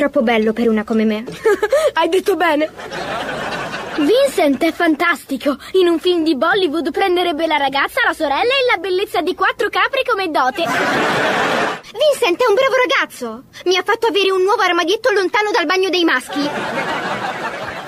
Troppo bello per una come me. Hai detto bene. Vincent è fantastico. In un film di Bollywood prenderebbe la ragazza, la sorella e la bellezza di quattro capri come dote. Vincent è un bravo ragazzo. Mi ha fatto avere un nuovo armadietto lontano dal bagno dei maschi.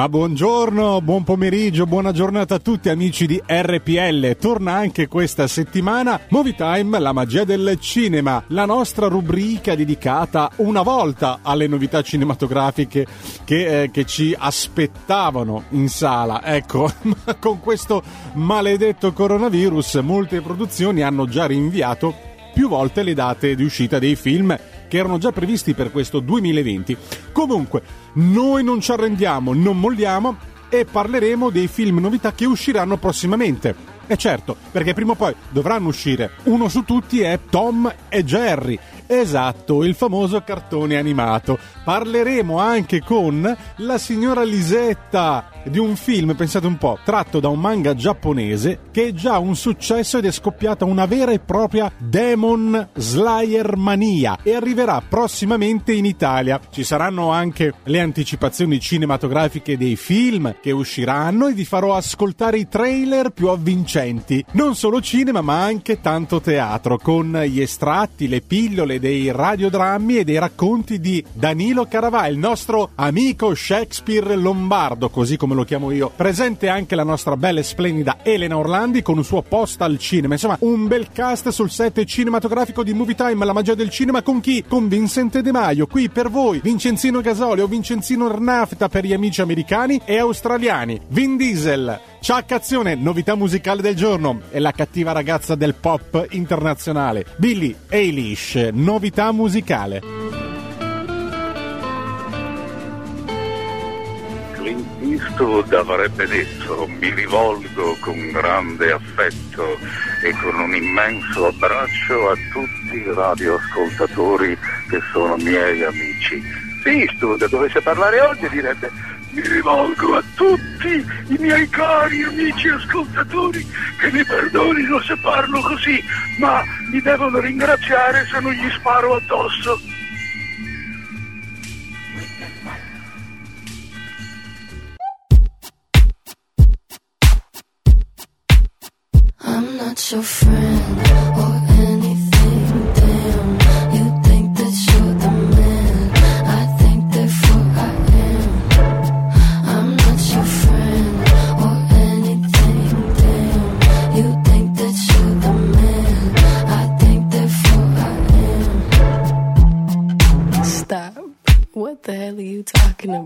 Ah, buongiorno, buon pomeriggio, buona giornata a tutti amici di RPL. Torna anche questa settimana Movie Time, la magia del cinema, la nostra rubrica dedicata una volta alle novità cinematografiche che, eh, che ci aspettavano in sala. Ecco, con questo maledetto coronavirus molte produzioni hanno già rinviato più volte le date di uscita dei film che erano già previsti per questo 2020. Comunque, noi non ci arrendiamo, non molliamo e parleremo dei film novità che usciranno prossimamente. E certo, perché prima o poi dovranno uscire. Uno su tutti è Tom e Jerry. Esatto, il famoso cartone animato. Parleremo anche con la signora Lisetta di un film, pensate un po', tratto da un manga giapponese che è già un successo ed è scoppiata una vera e propria Demon Slayer mania e arriverà prossimamente in Italia. Ci saranno anche le anticipazioni cinematografiche dei film che usciranno e vi farò ascoltare i trailer più avvincenti. Non solo cinema ma anche tanto teatro con gli estratti, le pillole dei radiodrammi e dei racconti di Danilo Caravà, il nostro amico Shakespeare lombardo, così come lo chiamo io. Presente anche la nostra bella e splendida Elena Orlandi con un suo post al cinema. Insomma, un bel cast sul set cinematografico di Movie Time, la magia del cinema con chi? Con Vincent De Maio, qui per voi, Vincenzino Gasoli o Vincenzino Rnafta per gli amici americani e australiani. Vin Diesel, Ciak Azione, novità musicale del giorno e la cattiva ragazza del pop internazionale. Billy Eilish, novità musicale. Eastwood avrebbe detto mi rivolgo con grande affetto e con un immenso abbraccio a tutti i radioascoltatori che sono miei amici. Se Eastwood dovesse parlare oggi direbbe mi rivolgo a tutti i miei cari amici ascoltatori che mi perdonino se parlo così, ma mi devono ringraziare se non gli sparo addosso. not your friend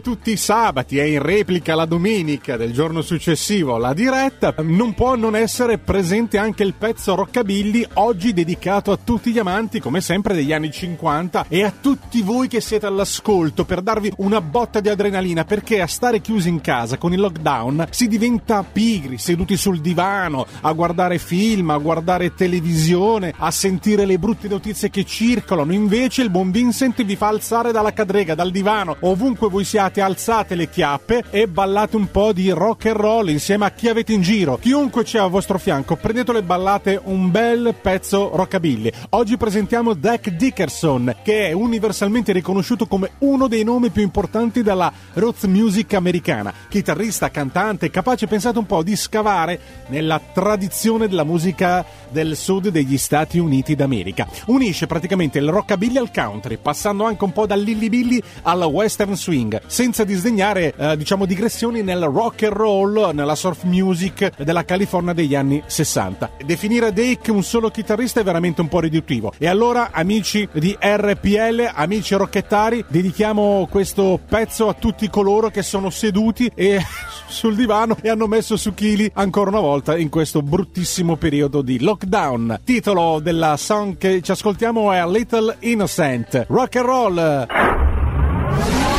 tutti i sabati e in replica la domenica del giorno successivo la diretta, non può non essere presente anche il pezzo Rockabilly, oggi dedicato a tutti gli amanti, come sempre, degli anni 50 e a tutti voi che siete all'ascolto per darvi una botta di adrenalina, perché a stare chiusi in casa con il lockdown si diventa pigri, seduti sul divano, a guardare film, a guardare televisione, a sentire le brutte notizie che circolano. Invece il buon Vincent vi fa alzare dalla cadrega, dal divano, ovunque voi siate al alzate le chiappe e ballate un po' di rock and roll insieme a chi avete in giro. Chiunque c'è a vostro fianco, prendetelo e ballate un bel pezzo rockabilly. Oggi presentiamo Dak Dickerson, che è universalmente riconosciuto come uno dei nomi più importanti della roots music americana. Chitarrista, cantante, capace, pensate un po', di scavare nella tradizione della musica del sud degli Stati Uniti d'America. Unisce praticamente il rockabilly al country, passando anche un po' dall'illibilly al western swing, senza disdegnare eh, diciamo digressioni nel rock and roll, nella surf music della California degli anni 60. Definire Dake un solo chitarrista è veramente un po' riduttivo. E allora, amici di RPL, amici rocchettari, dedichiamo questo pezzo a tutti coloro che sono seduti e sul divano e hanno messo su chili ancora una volta in questo bruttissimo periodo di lockdown. Titolo della song che ci ascoltiamo è Little Innocent. Rock and roll!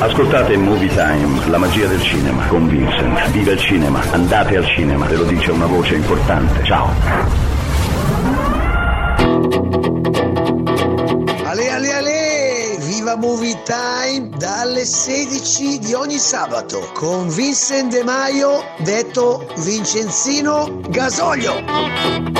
Ascoltate Movie Time, la magia del cinema con Vincent. Viva il cinema, andate al cinema, ve lo dice una voce importante. Ciao. Ale ale ale, viva Movie Time dalle 16 di ogni sabato con Vincent De Maio, detto Vincenzino Gasolio.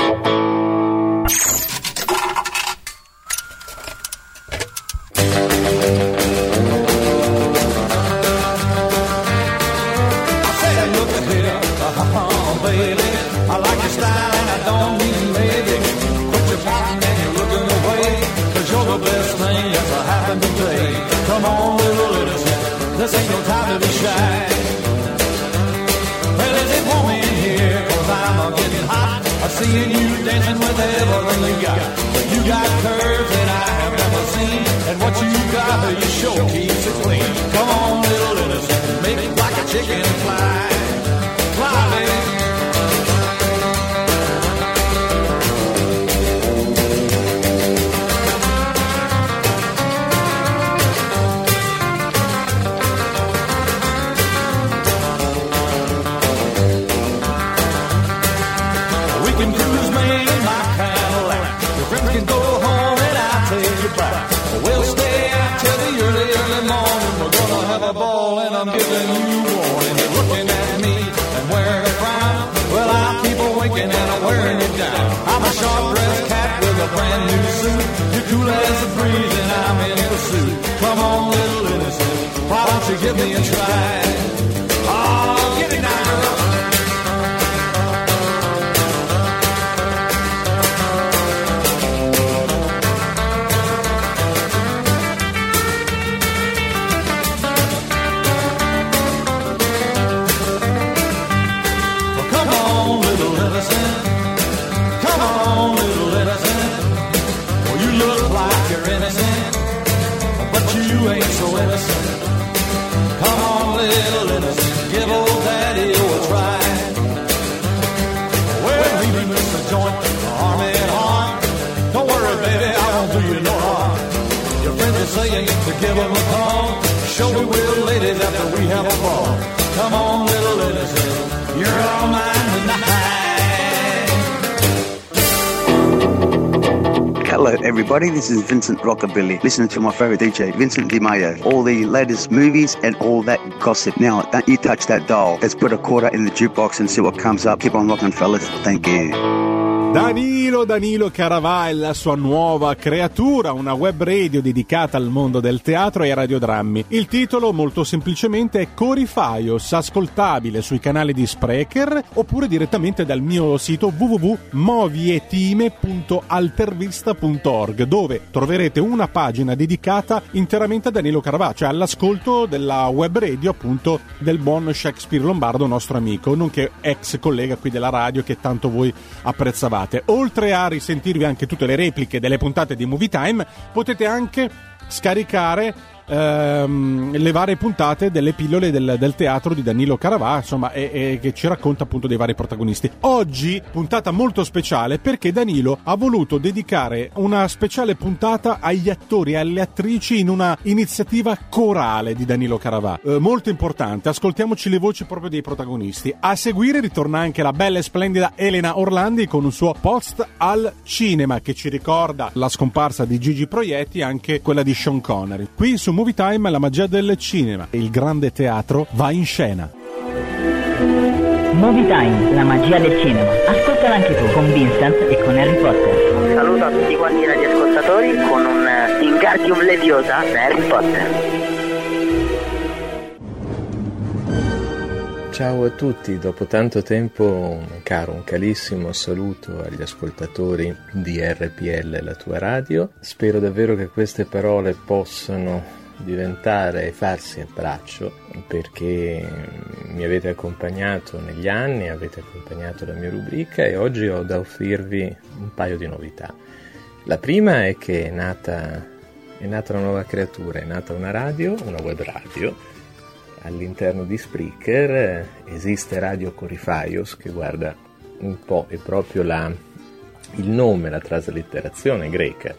Everybody. This is Vincent Rockabilly. Listen to my favorite DJ, Vincent Di Maio. All the latest movies and all that gossip. Now, don't you touch that dial. Let's put a quarter in the jukebox and see what comes up. Keep on rocking, fellas. Thank you. Danilo, Danilo Caravà e la sua nuova creatura, una web radio dedicata al mondo del teatro e ai radiodrammi. Il titolo molto semplicemente è Corifaios, ascoltabile sui canali di Sprecher oppure direttamente dal mio sito www.movietime.altervista.org dove troverete una pagina dedicata interamente a Danilo Caravà, cioè all'ascolto della web radio appunto del buon Shakespeare Lombardo, nostro amico, nonché ex collega qui della radio che tanto voi apprezzavate. Oltre a risentirvi anche tutte le repliche delle puntate di Movie Time, potete anche scaricare ehm, le varie puntate delle pillole del, del teatro di Danilo Caravà, insomma, e, e che ci racconta appunto dei vari protagonisti. Oggi, puntata molto speciale perché Danilo ha voluto dedicare una speciale puntata agli attori e alle attrici in una iniziativa corale di Danilo Caravà. Eh, molto importante, ascoltiamoci le voci proprio dei protagonisti. A seguire ritorna anche la bella e splendida Elena Orlandi con un suo post al cinema che ci ricorda la scomparsa di Gigi Proietti e anche quella di Sean Connery. Qui su Movie Time la magia del cinema. Il grande teatro va in scena. Movie Time, la magia del cinema. Ascoltala anche tu con Vincent e con Harry Potter. Un saluto a tutti quanti i radioascoltatori con un eh, Ingardium Leviosa da Harry Potter. Ciao a tutti, dopo tanto tempo un caro, un calissimo saluto agli ascoltatori di RPL, la tua radio. Spero davvero che queste parole possano diventare e farsi a braccio perché mi avete accompagnato negli anni, avete accompagnato la mia rubrica e oggi ho da offrirvi un paio di novità. La prima è che è nata, è nata una nuova creatura, è nata una radio, una web radio all'interno di Spreaker esiste Radio Corifaios che guarda un po' è proprio la, il nome, la traslitterazione greca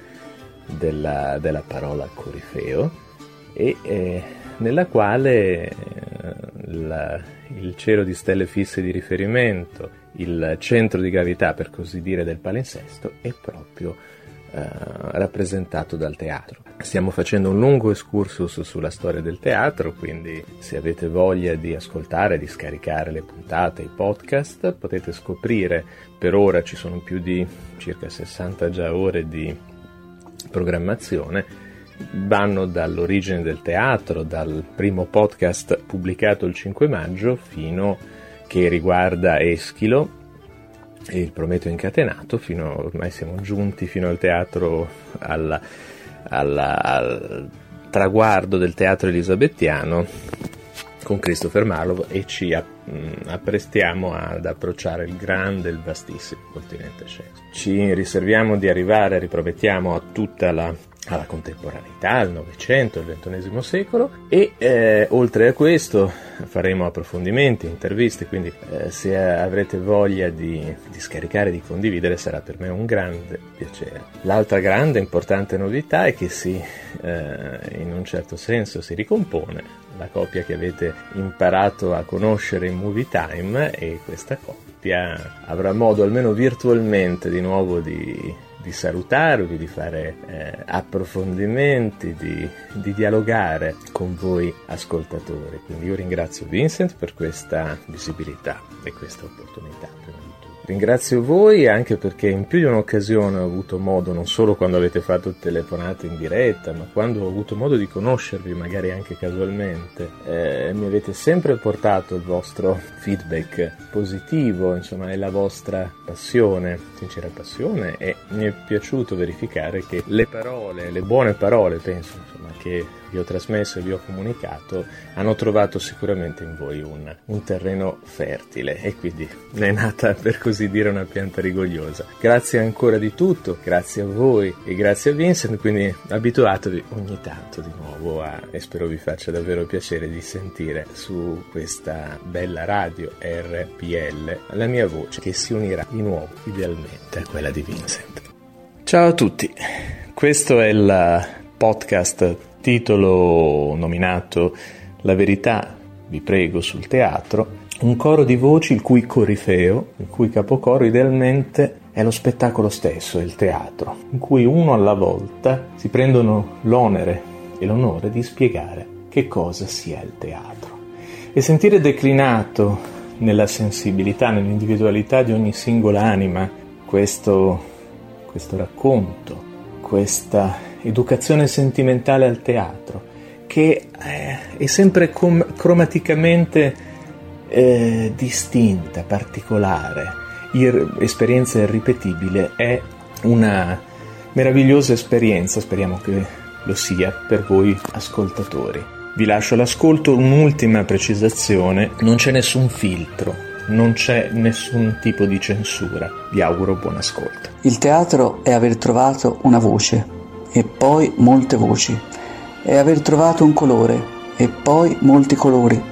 della, della parola corifeo e eh, nella quale eh, la, il cielo di stelle fisse di riferimento, il centro di gravità per così dire del palinsesto è proprio eh, rappresentato dal teatro. Stiamo facendo un lungo excursus sulla storia del teatro, quindi se avete voglia di ascoltare, di scaricare le puntate, i podcast, potete scoprire, per ora ci sono più di circa 60 già ore di programmazione, vanno dall'origine del teatro, dal primo podcast pubblicato il 5 maggio fino che riguarda Eschilo, e il Prometeo incatenato, fino, ormai siamo giunti fino al teatro, alla, alla, al traguardo del teatro elisabettiano con Christopher Marlowe e ci apprestiamo ad approcciare il grande, il vastissimo continente sceso. Ci riserviamo di arrivare, ripromettiamo a tutta la alla contemporaneità, al Novecento, al XXI secolo e eh, oltre a questo faremo approfondimenti, interviste, quindi eh, se avrete voglia di, di scaricare, di condividere sarà per me un grande piacere. L'altra grande importante novità è che si, eh, in un certo senso, si ricompone la coppia che avete imparato a conoscere in Movie Time e questa coppia avrà modo almeno virtualmente di nuovo di di salutarvi, di fare eh, approfondimenti, di, di, dialogare con voi ascoltatori. Quindi io ringrazio Vincent per questa visibilità e questa opportunità. Ringrazio voi anche perché in più di un'occasione ho avuto modo, non solo quando avete fatto telefonate in diretta, ma quando ho avuto modo di conoscervi, magari anche casualmente, eh, mi avete sempre portato il vostro feedback positivo, insomma, e la vostra passione, sincera passione, e mi è piaciuto verificare che le parole, le buone parole, penso, insomma, che vi ho trasmesso e vi ho comunicato hanno trovato sicuramente in voi un, un terreno fertile e quindi ne è nata per così dire una pianta rigogliosa. Grazie ancora di tutto, grazie a voi e grazie a Vincent, quindi abituatevi ogni tanto di nuovo a, e spero vi faccia davvero piacere di sentire su questa bella radio RPL la mia voce che si unirà di nuovo idealmente a quella di Vincent. Ciao a tutti, questo è il podcast titolo nominato La verità, vi prego, sul teatro Un coro di voci il cui corifeo, il cui capocoro idealmente è lo spettacolo stesso, il teatro, in cui uno alla volta si prendono l'onere e l'onore di spiegare che cosa sia il teatro. E sentire declinato nella sensibilità, nell'individualità di ogni singola anima questo, questo racconto, questa educazione sentimentale al teatro, che eh, è sempre com- cromaticamente eh, distinta, particolare, ir- esperienza irripetibile, è una meravigliosa esperienza, speriamo che lo sia per voi ascoltatori. Vi lascio l'ascolto, un'ultima precisazione, non c'è nessun filtro, non c'è nessun tipo di censura. Vi auguro buon ascolto. Il teatro è aver trovato una voce e poi molte voci, è aver trovato un colore e poi molti colori,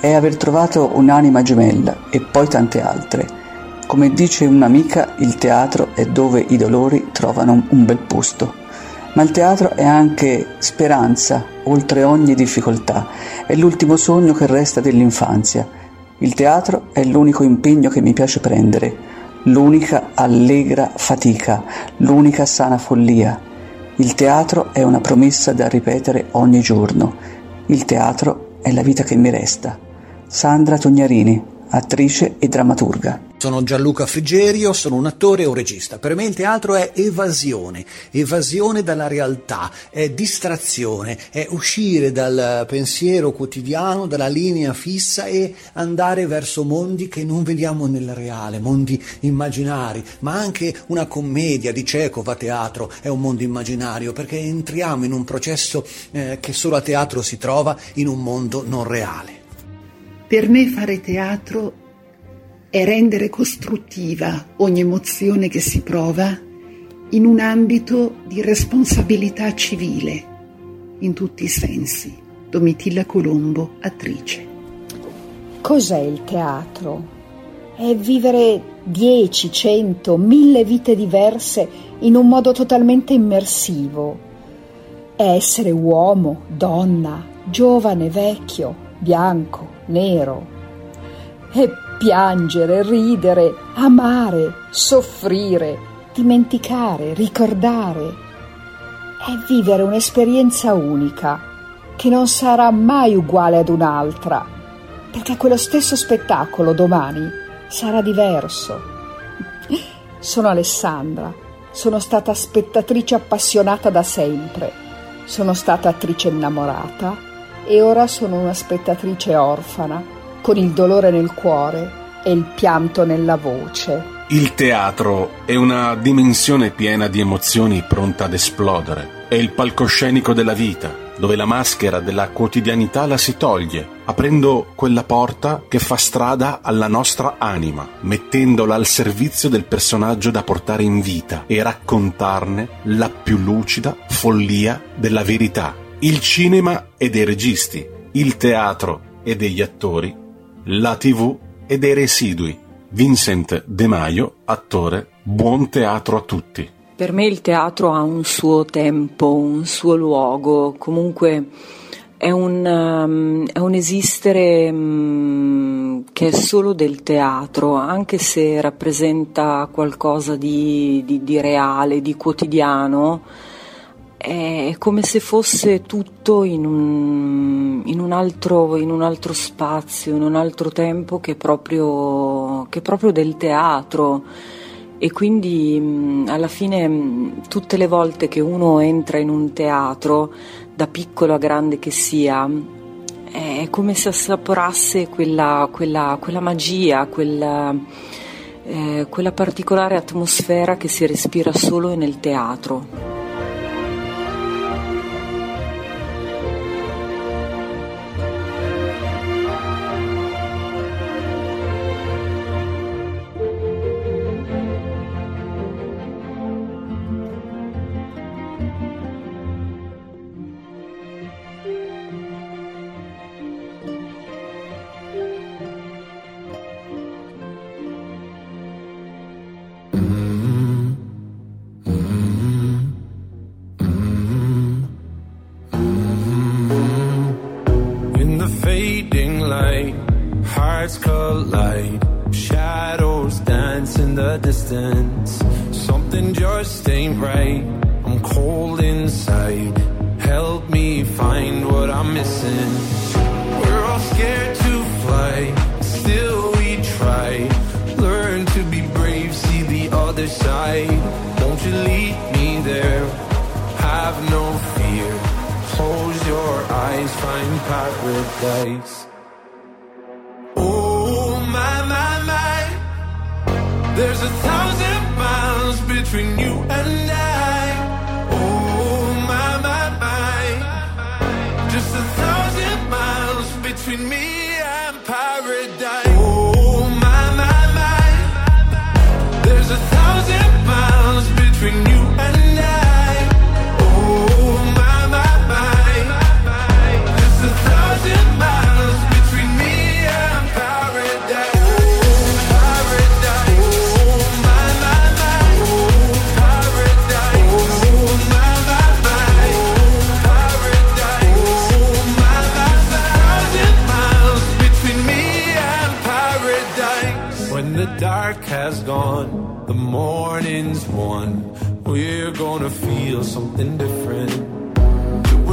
è aver trovato un'anima gemella e poi tante altre. Come dice un'amica, il teatro è dove i dolori trovano un bel posto. Ma il teatro è anche speranza, oltre ogni difficoltà, è l'ultimo sogno che resta dell'infanzia. Il teatro è l'unico impegno che mi piace prendere, l'unica allegra fatica, l'unica sana follia. Il teatro è una promessa da ripetere ogni giorno. Il teatro è la vita che mi resta. Sandra Tognarini, attrice e drammaturga. Sono Gianluca Frigerio, sono un attore un regista. Per me il teatro è evasione, evasione dalla realtà, è distrazione, è uscire dal pensiero quotidiano, dalla linea fissa e andare verso mondi che non vediamo nel reale, mondi immaginari, ma anche una commedia di Chekhov a teatro è un mondo immaginario perché entriamo in un processo eh, che solo a teatro si trova in un mondo non reale. Per me fare teatro è rendere costruttiva ogni emozione che si prova in un ambito di responsabilità civile, in tutti i sensi. Domitilla Colombo, attrice. Cos'è il teatro? È vivere dieci, cento, mille vite diverse in un modo totalmente immersivo. È essere uomo, donna, giovane, vecchio, bianco, nero. È piangere, ridere, amare, soffrire, dimenticare, ricordare. È vivere un'esperienza unica che non sarà mai uguale ad un'altra, perché quello stesso spettacolo domani sarà diverso. Sono Alessandra, sono stata spettatrice appassionata da sempre, sono stata attrice innamorata e ora sono una spettatrice orfana con il dolore nel cuore e il pianto nella voce. Il teatro è una dimensione piena di emozioni pronta ad esplodere. È il palcoscenico della vita, dove la maschera della quotidianità la si toglie, aprendo quella porta che fa strada alla nostra anima, mettendola al servizio del personaggio da portare in vita e raccontarne la più lucida follia della verità. Il cinema e dei registi, il teatro e degli attori, la tv e dei residui. Vincent De Maio, attore, buon teatro a tutti. Per me il teatro ha un suo tempo, un suo luogo, comunque è un, um, è un esistere um, che è solo del teatro, anche se rappresenta qualcosa di, di, di reale, di quotidiano è come se fosse tutto in un, in un, altro, in un altro, spazio, in un altro tempo che è proprio, che è proprio del teatro. E quindi alla fine tutte le volte che uno entra in un teatro, da piccolo a grande che sia, è come se assaporasse quella, quella, quella magia, quella, eh, quella particolare atmosfera che si respira solo nel teatro.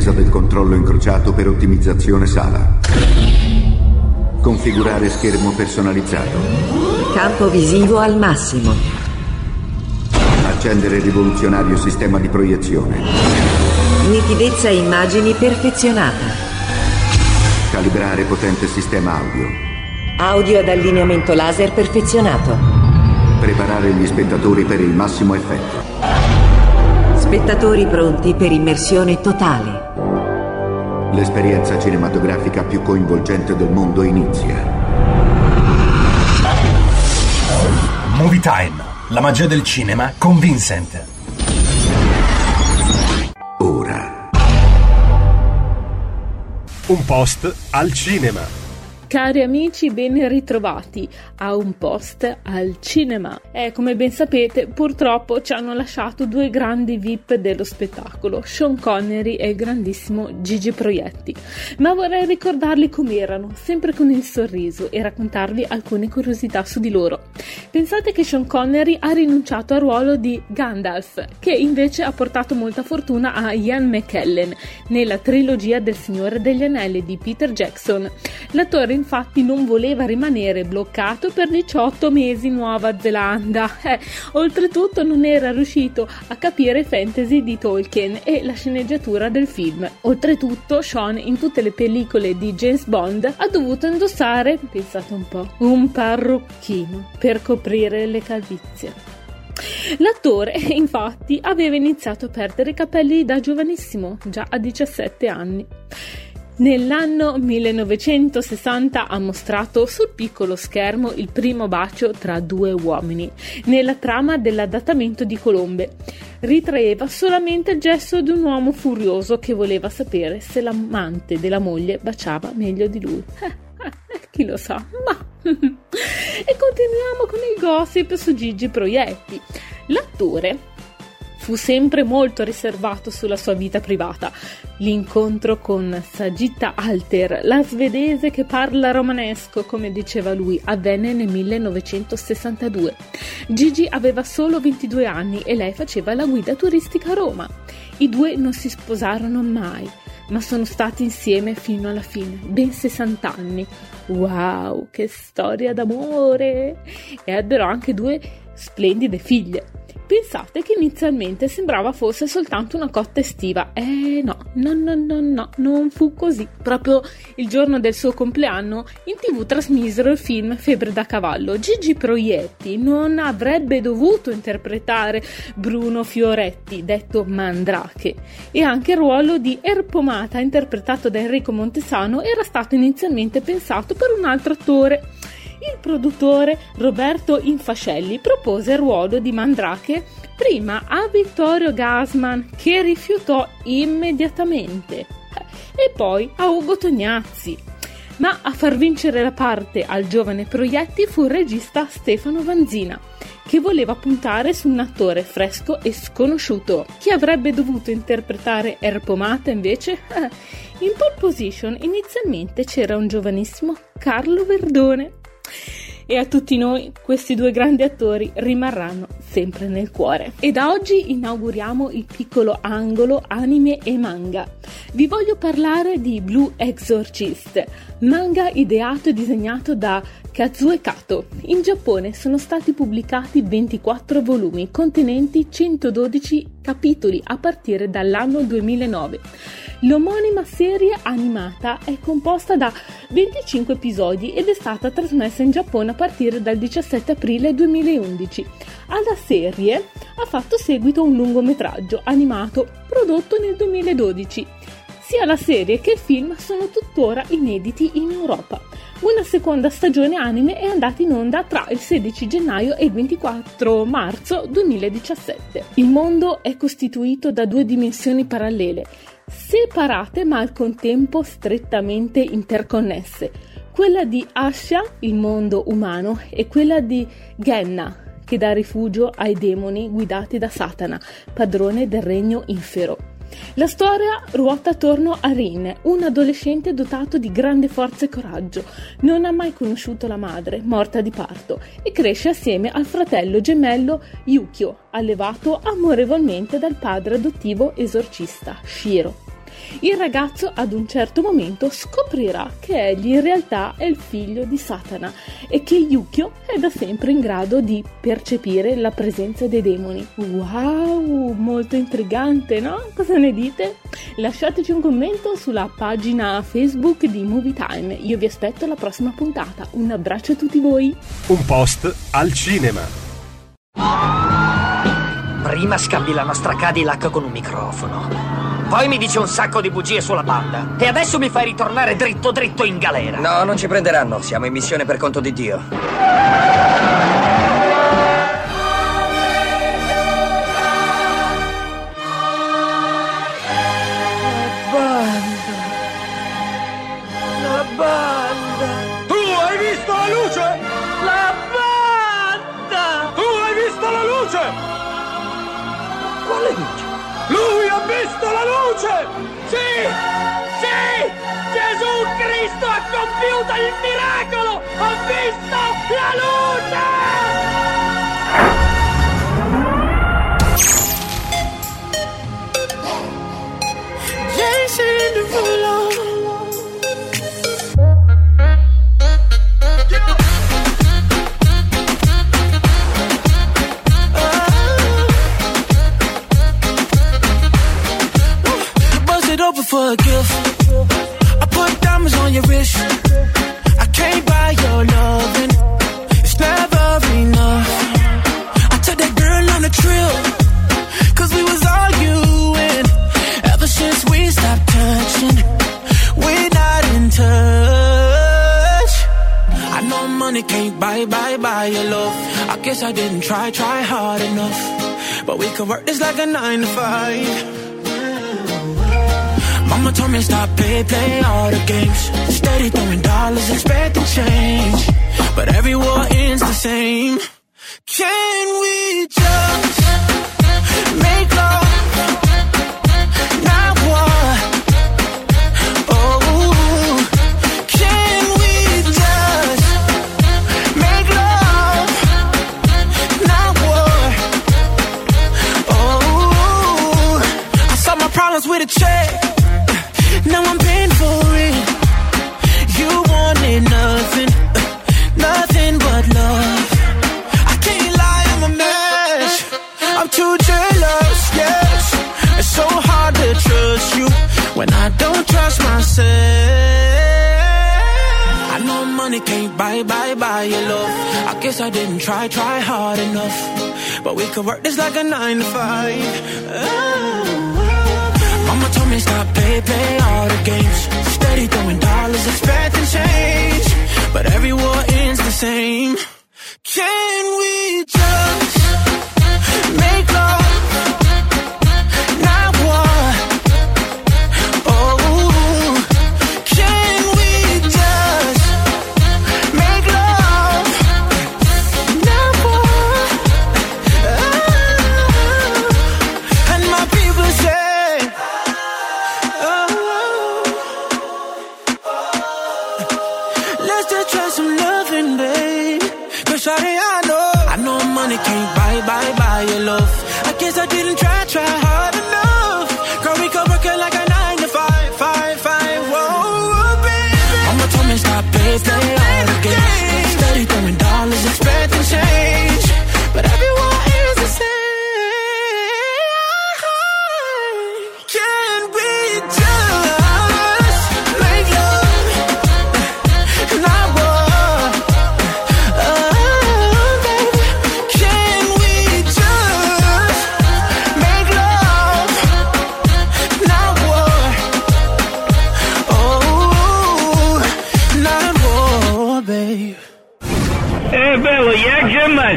Attesa del controllo incrociato per ottimizzazione sala. Configurare schermo personalizzato. Campo visivo al massimo. Accendere rivoluzionario sistema di proiezione. Nitidezza immagini perfezionata. Calibrare potente sistema audio. Audio ad allineamento laser perfezionato. Preparare gli spettatori per il massimo effetto. Spettatori pronti per immersione totale. L'esperienza cinematografica più coinvolgente del mondo inizia. Movie Time, la magia del cinema con Vincent. Ora. Un post al cinema. Cari amici, ben ritrovati a un post al cinema. E come ben sapete, purtroppo ci hanno lasciato due grandi VIP dello spettacolo, Sean Connery e il grandissimo Gigi Proietti. Ma vorrei ricordarli com'erano, sempre con il sorriso, e raccontarvi alcune curiosità su di loro. Pensate che Sean Connery ha rinunciato al ruolo di Gandalf, che invece ha portato molta fortuna a Ian McKellen nella trilogia del Signore degli Anelli di Peter Jackson. L'attore infatti non voleva rimanere bloccato per 18 mesi in Nuova Zelanda. Eh, oltretutto non era riuscito a capire fantasy di Tolkien e la sceneggiatura del film. Oltretutto Sean in tutte le pellicole di James Bond ha dovuto indossare, pensate un po', un parrucchino per coprire le calvizie. L'attore, infatti, aveva iniziato a perdere i capelli da giovanissimo, già a 17 anni. Nell'anno 1960 ha mostrato sul piccolo schermo il primo bacio tra due uomini, nella trama dell'adattamento di Colombe. Ritraeva solamente il gesto di un uomo furioso che voleva sapere se l'amante della moglie baciava meglio di lui. Chi lo sa, ma... e continuiamo con il gossip su Gigi Proietti. L'attore fu sempre molto riservato sulla sua vita privata. L'incontro con Sagitta Alter, la svedese che parla romanesco, come diceva lui, avvenne nel 1962. Gigi aveva solo 22 anni e lei faceva la guida turistica a Roma. I due non si sposarono mai, ma sono stati insieme fino alla fine, ben 60 anni. Wow, che storia d'amore! E ebbero anche due splendide figlie. Pensate che inizialmente sembrava fosse soltanto una cotta estiva. Eh no, no, no, no, no, non fu così. Proprio il giorno del suo compleanno in tv trasmisero il film Febbre da cavallo. Gigi Proietti non avrebbe dovuto interpretare Bruno Fioretti, detto Mandrache, e anche il ruolo di Erpomata, interpretato da Enrico Montesano, era stato inizialmente pensato per un altro attore il produttore Roberto Infascelli propose il ruolo di Mandrake prima a Vittorio Gasman che rifiutò immediatamente e poi a Ugo Tognazzi. Ma a far vincere la parte al giovane Proietti fu il regista Stefano Vanzina, che voleva puntare su un attore fresco e sconosciuto. Chi avrebbe dovuto interpretare Erpomata invece? In pole position inizialmente c'era un giovanissimo Carlo Verdone e a tutti noi questi due grandi attori rimarranno sempre nel cuore. E da oggi inauguriamo il piccolo angolo anime e manga. Vi voglio parlare di Blue Exorcist, manga ideato e disegnato da Kazue Kato. In Giappone sono stati pubblicati 24 volumi contenenti 112 capitoli a partire dall'anno 2009. L'omonima serie animata è composta da 25 episodi ed è stata trasmessa in Giappone a partire dal 17 aprile 2011. Alla serie ha fatto seguito un lungometraggio animato prodotto nel 2012. Sia la serie che il film sono tuttora inediti in Europa. Una seconda stagione anime è andata in onda tra il 16 gennaio e il 24 marzo 2017. Il mondo è costituito da due dimensioni parallele, separate ma al contempo strettamente interconnesse. Quella di Asha, il mondo umano, e quella di Genna, che dà rifugio ai demoni guidati da Satana, padrone del regno infero. La storia ruota attorno a Rin, un adolescente dotato di grande forza e coraggio. Non ha mai conosciuto la madre, morta di parto, e cresce assieme al fratello gemello Yukio, allevato amorevolmente dal padre adottivo esorcista Shiro. Il ragazzo ad un certo momento scoprirà che egli in realtà è il figlio di Satana e che Yukio è da sempre in grado di percepire la presenza dei demoni. Wow, molto intrigante, no? Cosa ne dite? Lasciateci un commento sulla pagina Facebook di Movie Time. Io vi aspetto alla prossima puntata. Un abbraccio a tutti voi. Un post al cinema. Prima scambi la nostra Cadillac con un microfono. Poi mi dice un sacco di bugie sulla banda. E adesso mi fai ritornare dritto dritto in galera. No, non ci prenderanno. Siamo in missione per conto di Dio. With a check. Now I'm paying for it. You wanted nothing, nothing but love. I can't lie, I'm a mess. I'm too jealous, yes. It's so hard to trust you when I don't trust myself. I know money can't buy, buy, buy your love. I guess I didn't try, try hard enough. But we could work this like a nine to five. Oh. Me stop, play, play all the games. Steady throwing dollars, expecting change. But every war ends the same. Can we just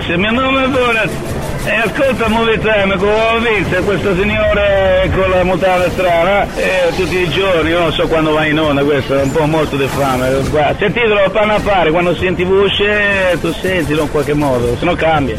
Max, mio nome è Borat. E ascolta Movie Time con Vince, questo signore con la mutata strana, e tutti i giorni, io non so quando va in onda, questo è un po' morto di fame. Sentitelo, panna a fare, quando senti voce tu sentilo in qualche modo, se no cambia.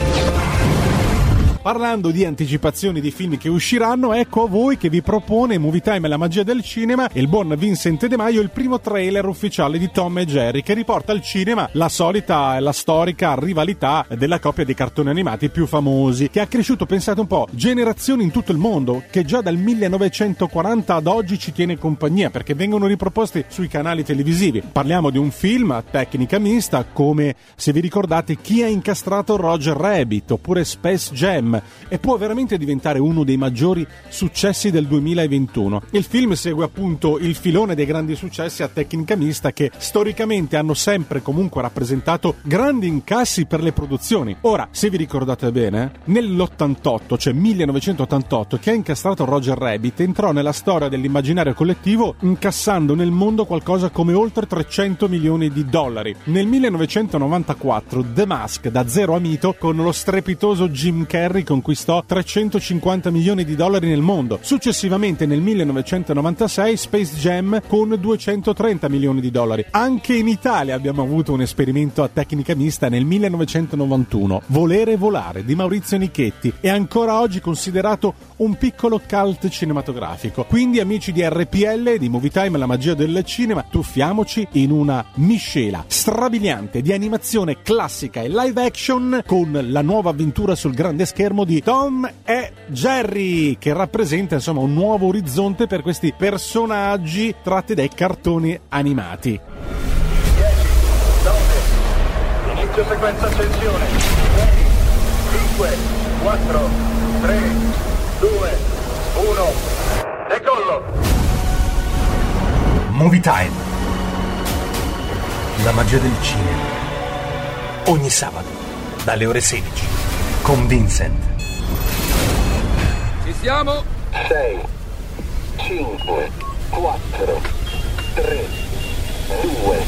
Parlando di anticipazioni di film che usciranno, ecco a voi che vi propone Movie Time e la magia del cinema il buon Vincent De Maio il primo trailer ufficiale di Tom e Jerry che riporta al cinema la solita e la storica rivalità della coppia di cartoni animati più famosi che ha cresciuto, pensate un po', generazioni in tutto il mondo che già dal 1940 ad oggi ci tiene compagnia perché vengono riproposti sui canali televisivi. Parliamo di un film a tecnica mista come se vi ricordate chi ha incastrato Roger Rabbit oppure Space Jam e può veramente diventare uno dei maggiori successi del 2021. Il film segue appunto il filone dei grandi successi a tecnica mista che storicamente hanno sempre comunque rappresentato grandi incassi per le produzioni. Ora, se vi ricordate bene, nell'88, cioè 1988, che ha incastrato Roger Rabbit entrò nella storia dell'immaginario collettivo incassando nel mondo qualcosa come oltre 300 milioni di dollari. Nel 1994 The Mask da zero a mito con lo strepitoso Jim Carrey conquistò 350 milioni di dollari nel mondo. Successivamente nel 1996 Space Jam con 230 milioni di dollari. Anche in Italia abbiamo avuto un esperimento a tecnica mista nel 1991, Volere volare di Maurizio Nichetti e ancora oggi considerato un piccolo cult cinematografico. Quindi amici di RPL, di Movie Time, la magia del cinema, tuffiamoci in una miscela strabiliante di animazione classica e live action con la nuova avventura sul grande schermo di Tom e Jerry, che rappresenta insomma un nuovo orizzonte per questi personaggi tratti dai cartoni animati. Inizio sequenza accensione. 5, 4, 3, 2, 1. Decollo. Movie Time. La magia del cinema. Ogni sabato, dalle ore 16. Con Vincent. Ci siamo? 6, 5, 4, 3, 2,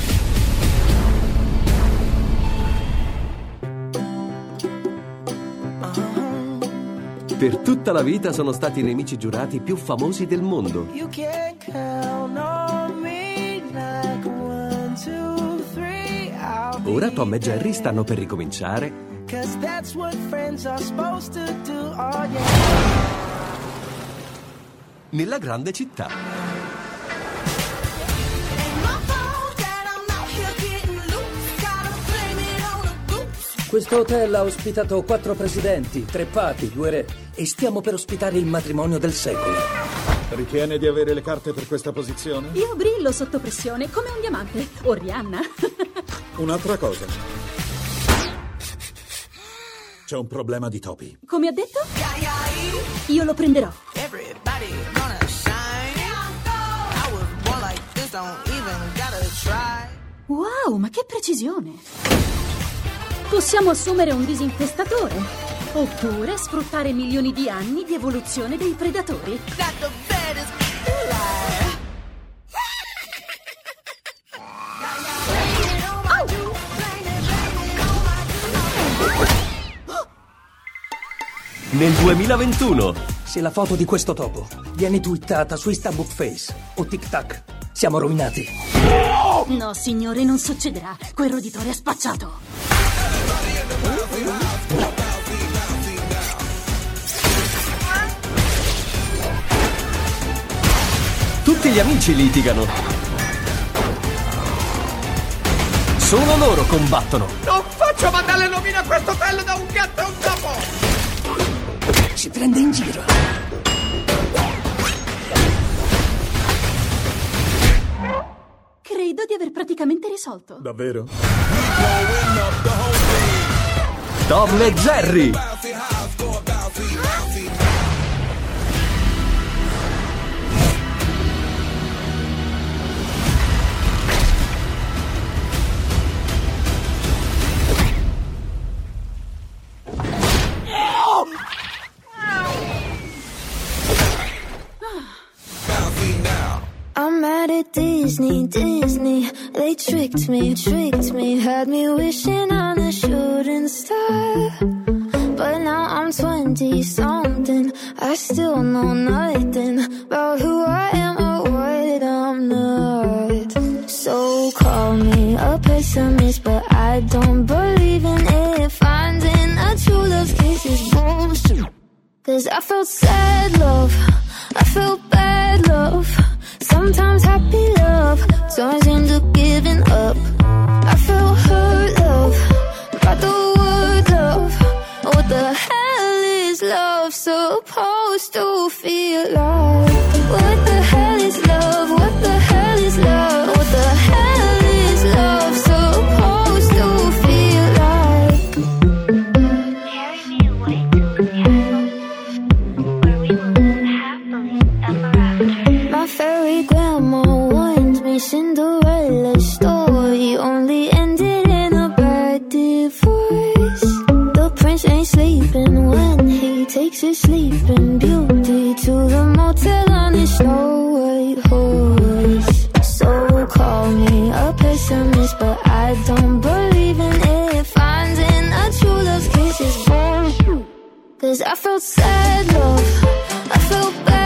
Per tutta la vita sono stati i nemici giurati più famosi del mondo. You can count on me like one, two, three. I'll be Ora Tom e Jerry stanno per ricominciare Cause that's what friends are supposed to do. Oh yeah. nella grande città. Questo hotel ha ospitato quattro presidenti, tre papi, due re e stiamo per ospitare il matrimonio del secolo. Ritiene di avere le carte per questa posizione? Io brillo sotto pressione come un diamante. O Rihanna. Un'altra cosa. C'è un problema di topi. Come ha detto? Io lo prenderò. Wow, ma che precisione! Possiamo assumere un disinfestatore. Oppure sfruttare milioni di anni di evoluzione dei predatori. Nel 2021. Se la foto di questo topo viene twittata su Instabook Face o TikTok, siamo rovinati. No, signore, non succederà. Quel roditore è spacciato. Tutti gli amici litigano. Solo loro combattono. Non faccio mandare nomina a questo hotel da un gatto e un topo! Ci prende in giro. Credo di aver praticamente risolto. Davvero? Tom e Jerry. At Disney, Disney. They tricked me, tricked me, had me wishing on a shooting star. But now I'm 20 something. I still know nothing about who I am or what I'm not. So call me a pessimist, but I don't believe in it. Finding a true love kiss is bullshit. Cause I felt sad love, I felt bad love. Sometimes happy love turns into giving up. I felt hurt love, got the word love. What the hell is love supposed to feel like? To the motel on his snow white horse. So call me a pessimist, but I don't believe in it. Finding a true love's kiss is bullshit. Cause I felt sad love, I felt bad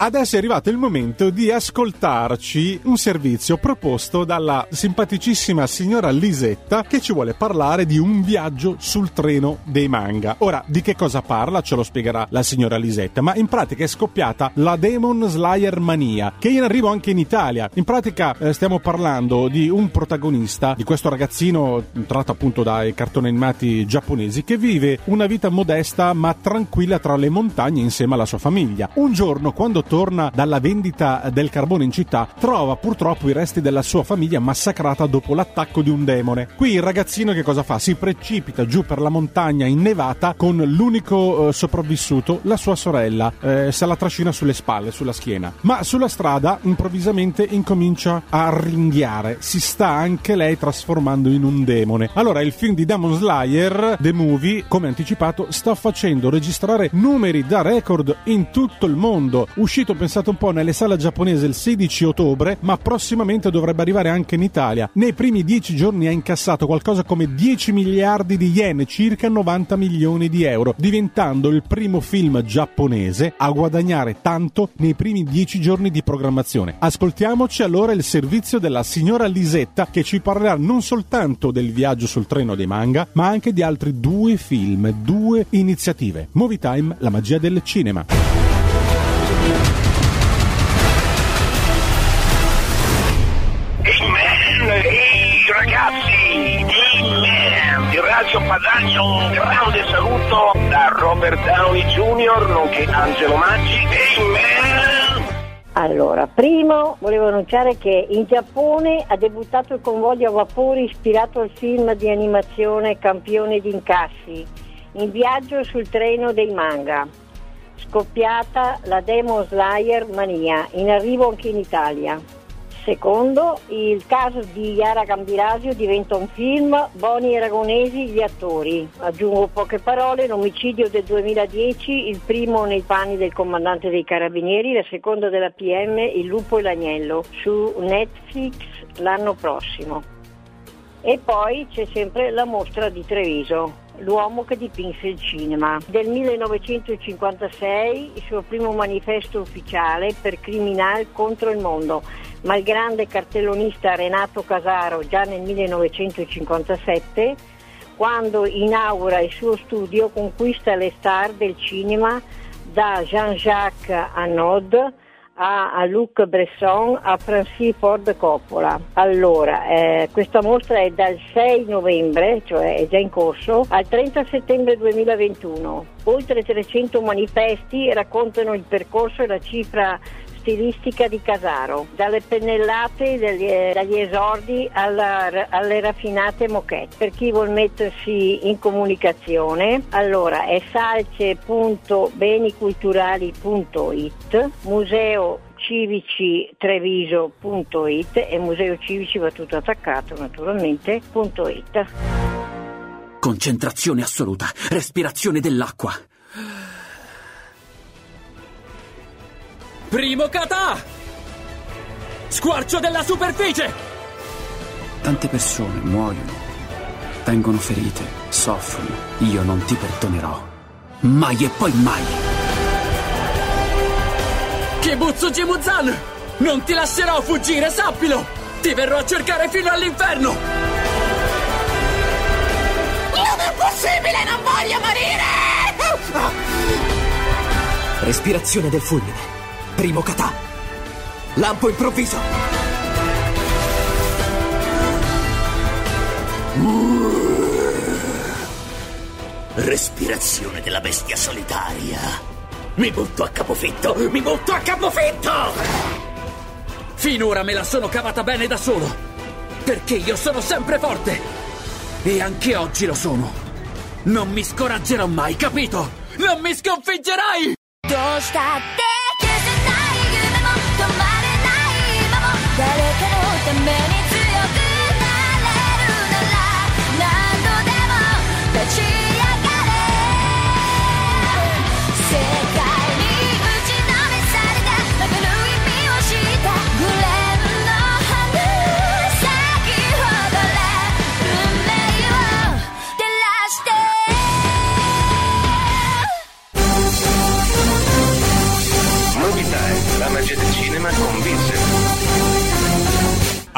Adesso è arrivato il momento di ascoltarci un servizio proposto dalla simpaticissima signora Lisetta che ci vuole parlare di un viaggio sul treno dei manga. Ora, di che cosa parla? Ce lo spiegherà la signora Lisetta, ma in pratica è scoppiata la Demon Slayer mania, che è in arrivo anche in Italia. In pratica eh, stiamo parlando di un protagonista, di questo ragazzino tratto appunto dai cartoni animati giapponesi, che vive una vita modesta ma tranquilla tra le montagne insieme alla sua famiglia. Un giorno, quando torna dalla vendita del carbone in città, trova purtroppo i resti della sua famiglia massacrata dopo l'attacco di un demone. Qui il ragazzino che cosa fa? Si precipita giù per la montagna innevata con l'unico eh, sopravvissuto, la sua sorella. Eh, se la trascina sulle spalle, sulla schiena. Ma sulla strada improvvisamente incomincia a ringhiare. Si sta anche lei trasformando in un demone. Allora il film di Demon Slayer, The Movie, come anticipato, sta facendo registrare numeri da record in tutto il mondo. Uscito, pensate un po', nelle sale giapponesi il 16 ottobre, ma prossimamente dovrebbe arrivare anche in Italia. Nei primi 10 giorni ha incassato qualcosa come 10 miliardi di yen, circa 90 milioni di euro, diventando il primo film giapponese a guadagnare tanto nei primi 10 giorni di programmazione. Ascoltiamoci allora il servizio della signora Lisetta che ci parlerà non soltanto del viaggio sul treno dei manga, ma anche di altri due film, due iniziative. Movie Time, la magia del cinema. Radio Padagno, un grande saluto da Robert Downey Jr. nonché Angelo Maggi. Amen. Allora, primo volevo annunciare che in Giappone ha debuttato il convoglio a vapore ispirato al film di animazione Campione di incassi, in viaggio sul treno dei manga. Scoppiata la Demon Slayer Mania, in arrivo anche in Italia. Secondo, il caso di Yara Gambirasio diventa un film, Boni Aragonesi gli attori. Aggiungo poche parole, l'omicidio del 2010, il primo nei panni del comandante dei carabinieri, la seconda della PM, Il lupo e l'agnello, su Netflix l'anno prossimo. E poi c'è sempre la mostra di Treviso, L'uomo che dipinse il cinema. Del 1956 il suo primo manifesto ufficiale per criminal contro il mondo, ma il grande cartellonista Renato Casaro già nel 1957, quando inaugura il suo studio, conquista le star del cinema da Jean-Jacques Anod a, a Luc Bresson a Francis Ford Coppola. Allora, eh, questa mostra è dal 6 novembre, cioè è già in corso, al 30 settembre 2021. Oltre 300 manifesti raccontano il percorso e la cifra stilistica di Casaro, dalle pennellate, dagli, eh, dagli esordi alla- alle raffinate moquette. Per chi vuol mettersi in comunicazione, allora è salce.beniculturali.it, museo civici treviso.it e museo civici va tutto attaccato naturalmente.it. Concentrazione assoluta, respirazione dell'acqua. Primo kata! Squarcio della superficie! Tante persone muoiono, vengono ferite, soffrono. Io non ti perdonerò. Mai e poi mai. Kibutsu Jimuzan! Non ti lascerò fuggire, sappilo! Ti verrò a cercare fino all'inferno! Non è possibile, non voglio morire! Respirazione del fulmine. Primo kata. Lampo improvviso. Respirazione della bestia solitaria. Mi butto a capofitto! Mi butto a capofitto! Finora me la sono cavata bene da solo. Perché io sono sempre forte. E anche oggi lo sono. Non mi scoraggerò mai, capito? Non mi sconfiggerai! どうしたって the many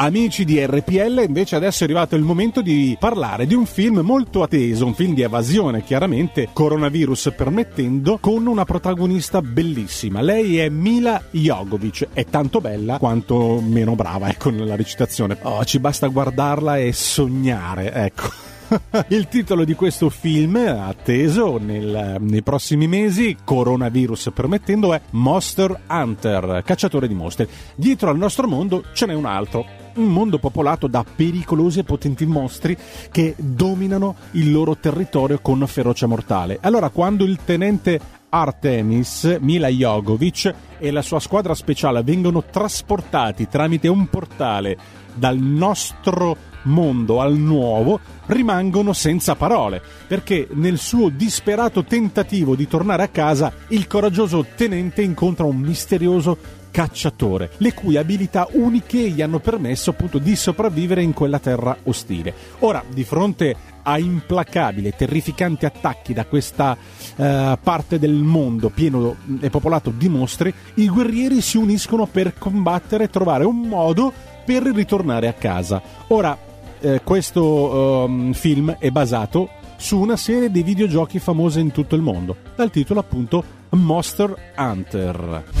Amici di RPL, invece adesso è arrivato il momento di parlare di un film molto atteso, un film di evasione, chiaramente, coronavirus permettendo, con una protagonista bellissima. Lei è Mila Jogovic, è tanto bella quanto meno brava, ecco, nella recitazione. Oh, ci basta guardarla e sognare, ecco. Il titolo di questo film, atteso nel- nei prossimi mesi, coronavirus permettendo, è Monster Hunter, cacciatore di mostri. Dietro al nostro mondo ce n'è un altro. Un mondo popolato da pericolosi e potenti mostri che dominano il loro territorio con ferocia mortale. Allora, quando il tenente Artemis, Mila Jogovic e la sua squadra speciale vengono trasportati tramite un portale dal nostro mondo al nuovo, rimangono senza parole, perché nel suo disperato tentativo di tornare a casa, il coraggioso tenente incontra un misterioso cacciatore, le cui abilità uniche gli hanno permesso appunto di sopravvivere in quella terra ostile. Ora, di fronte a implacabili e terrificanti attacchi da questa eh, parte del mondo pieno e popolato di mostri, i guerrieri si uniscono per combattere e trovare un modo per ritornare a casa. Ora, eh, questo ehm, film è basato su una serie di videogiochi famose in tutto il mondo, dal titolo appunto Monster Hunter.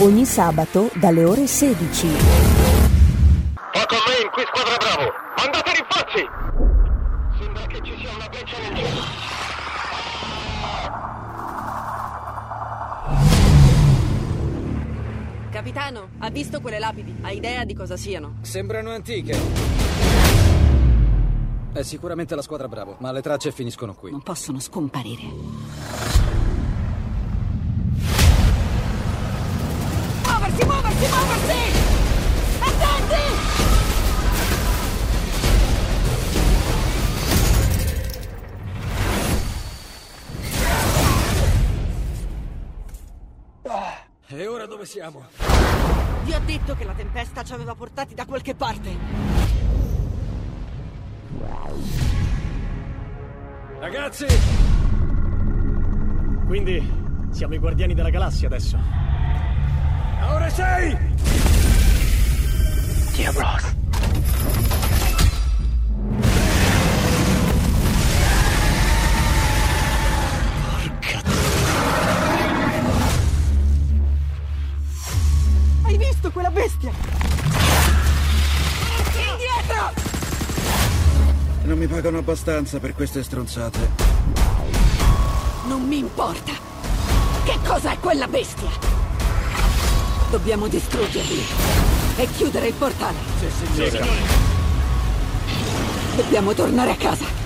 Ogni sabato dalle ore 16. Fa con me in qui squadra bravo! Mandate rinforzi! Sembra che ci sia una breccia nel cielo. Capitano, ha visto quelle lapidi? Ha idea di cosa siano? Sembrano antiche. È sicuramente la squadra Bravo, ma le tracce finiscono qui. Non possono scomparire. Muoversi, muoversi, muoversi! Attenti! E ora dove siamo? Vi ho detto che la tempesta ci aveva portati da qualche parte. Ragazzi! Quindi siamo i guardiani della galassia adesso. Ora sei! Dio Bros. Hai visto quella bestia? Indietro! Non mi pagano abbastanza per queste stronzate. Non mi importa. Che cosa è quella bestia? Dobbiamo distruggerli e chiudere il portale. Sì, signore. Dobbiamo tornare a casa.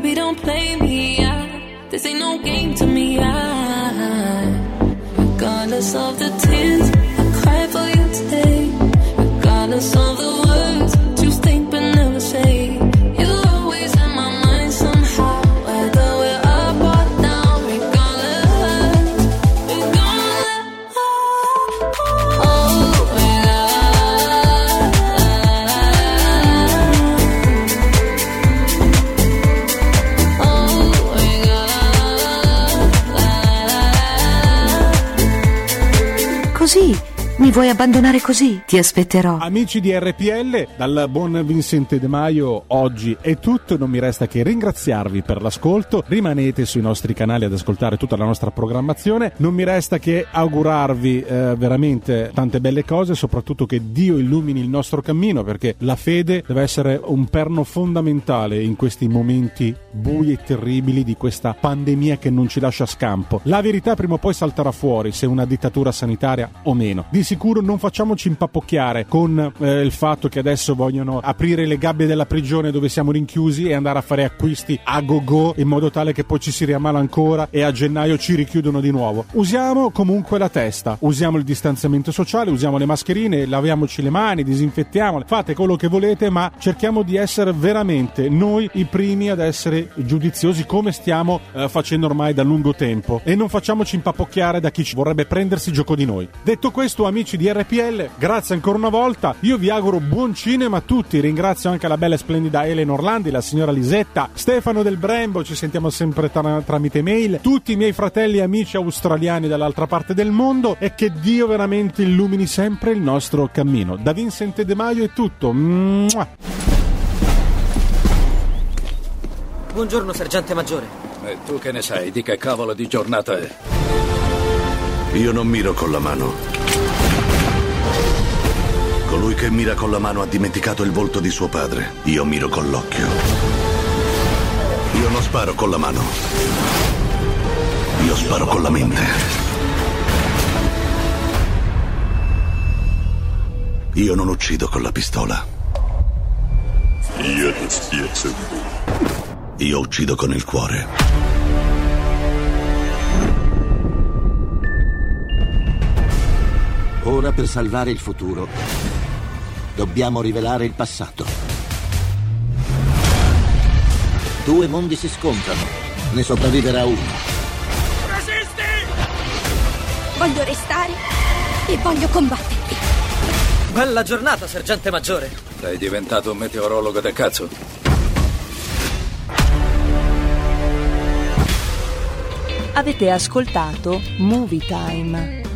Baby, don't play me. I, this ain't no game to me. I, regardless of the tears, vuoi abbandonare così? Ti aspetterò. Amici di RPL, dal buon Vincente De Maio oggi è tutto, non mi resta che ringraziarvi per l'ascolto, rimanete sui nostri canali ad ascoltare tutta la nostra programmazione, non mi resta che augurarvi eh, veramente tante belle cose, soprattutto che Dio illumini il nostro cammino perché la fede deve essere un perno fondamentale in questi momenti bui e terribili di questa pandemia che non ci lascia scampo. La verità prima o poi salterà fuori se una dittatura sanitaria o meno. Di sicuro non facciamoci impappocchiare con eh, il fatto che adesso vogliono aprire le gabbie della prigione dove siamo rinchiusi e andare a fare acquisti a go-go in modo tale che poi ci si riammala ancora e a gennaio ci richiudono di nuovo. Usiamo comunque la testa, usiamo il distanziamento sociale, usiamo le mascherine, laviamoci le mani, disinfettiamole, fate quello che volete, ma cerchiamo di essere veramente noi i primi ad essere giudiziosi come stiamo eh, facendo ormai da lungo tempo e non facciamoci impappocchiare da chi ci vorrebbe prendersi gioco di noi. Detto questo, amici di RPL, grazie ancora una volta. Io vi auguro buon cinema a tutti. Ringrazio anche la bella e splendida Elena Orlandi, la signora Lisetta, Stefano del Brembo. Ci sentiamo sempre tra- tramite mail. Tutti i miei fratelli e amici australiani dall'altra parte del mondo. E che Dio veramente illumini sempre il nostro cammino. Da Vincent De Maio è tutto. Mua. Buongiorno, sergente maggiore. E tu che ne sai di che cavolo di giornata è? Io non miro con la mano. Colui che mira con la mano ha dimenticato il volto di suo padre. Io miro con l'occhio. Io non sparo con la mano. Io sparo con la mente. Io non uccido con la pistola. Io ti spiezzo. Io uccido con il cuore. Ora per salvare il futuro dobbiamo rivelare il passato. Due mondi si scontrano, ne sopravviverà uno. Voglio restare e voglio combatterli. Bella giornata, sergente maggiore. Sei diventato un meteorologo da cazzo? Avete ascoltato Movie Time.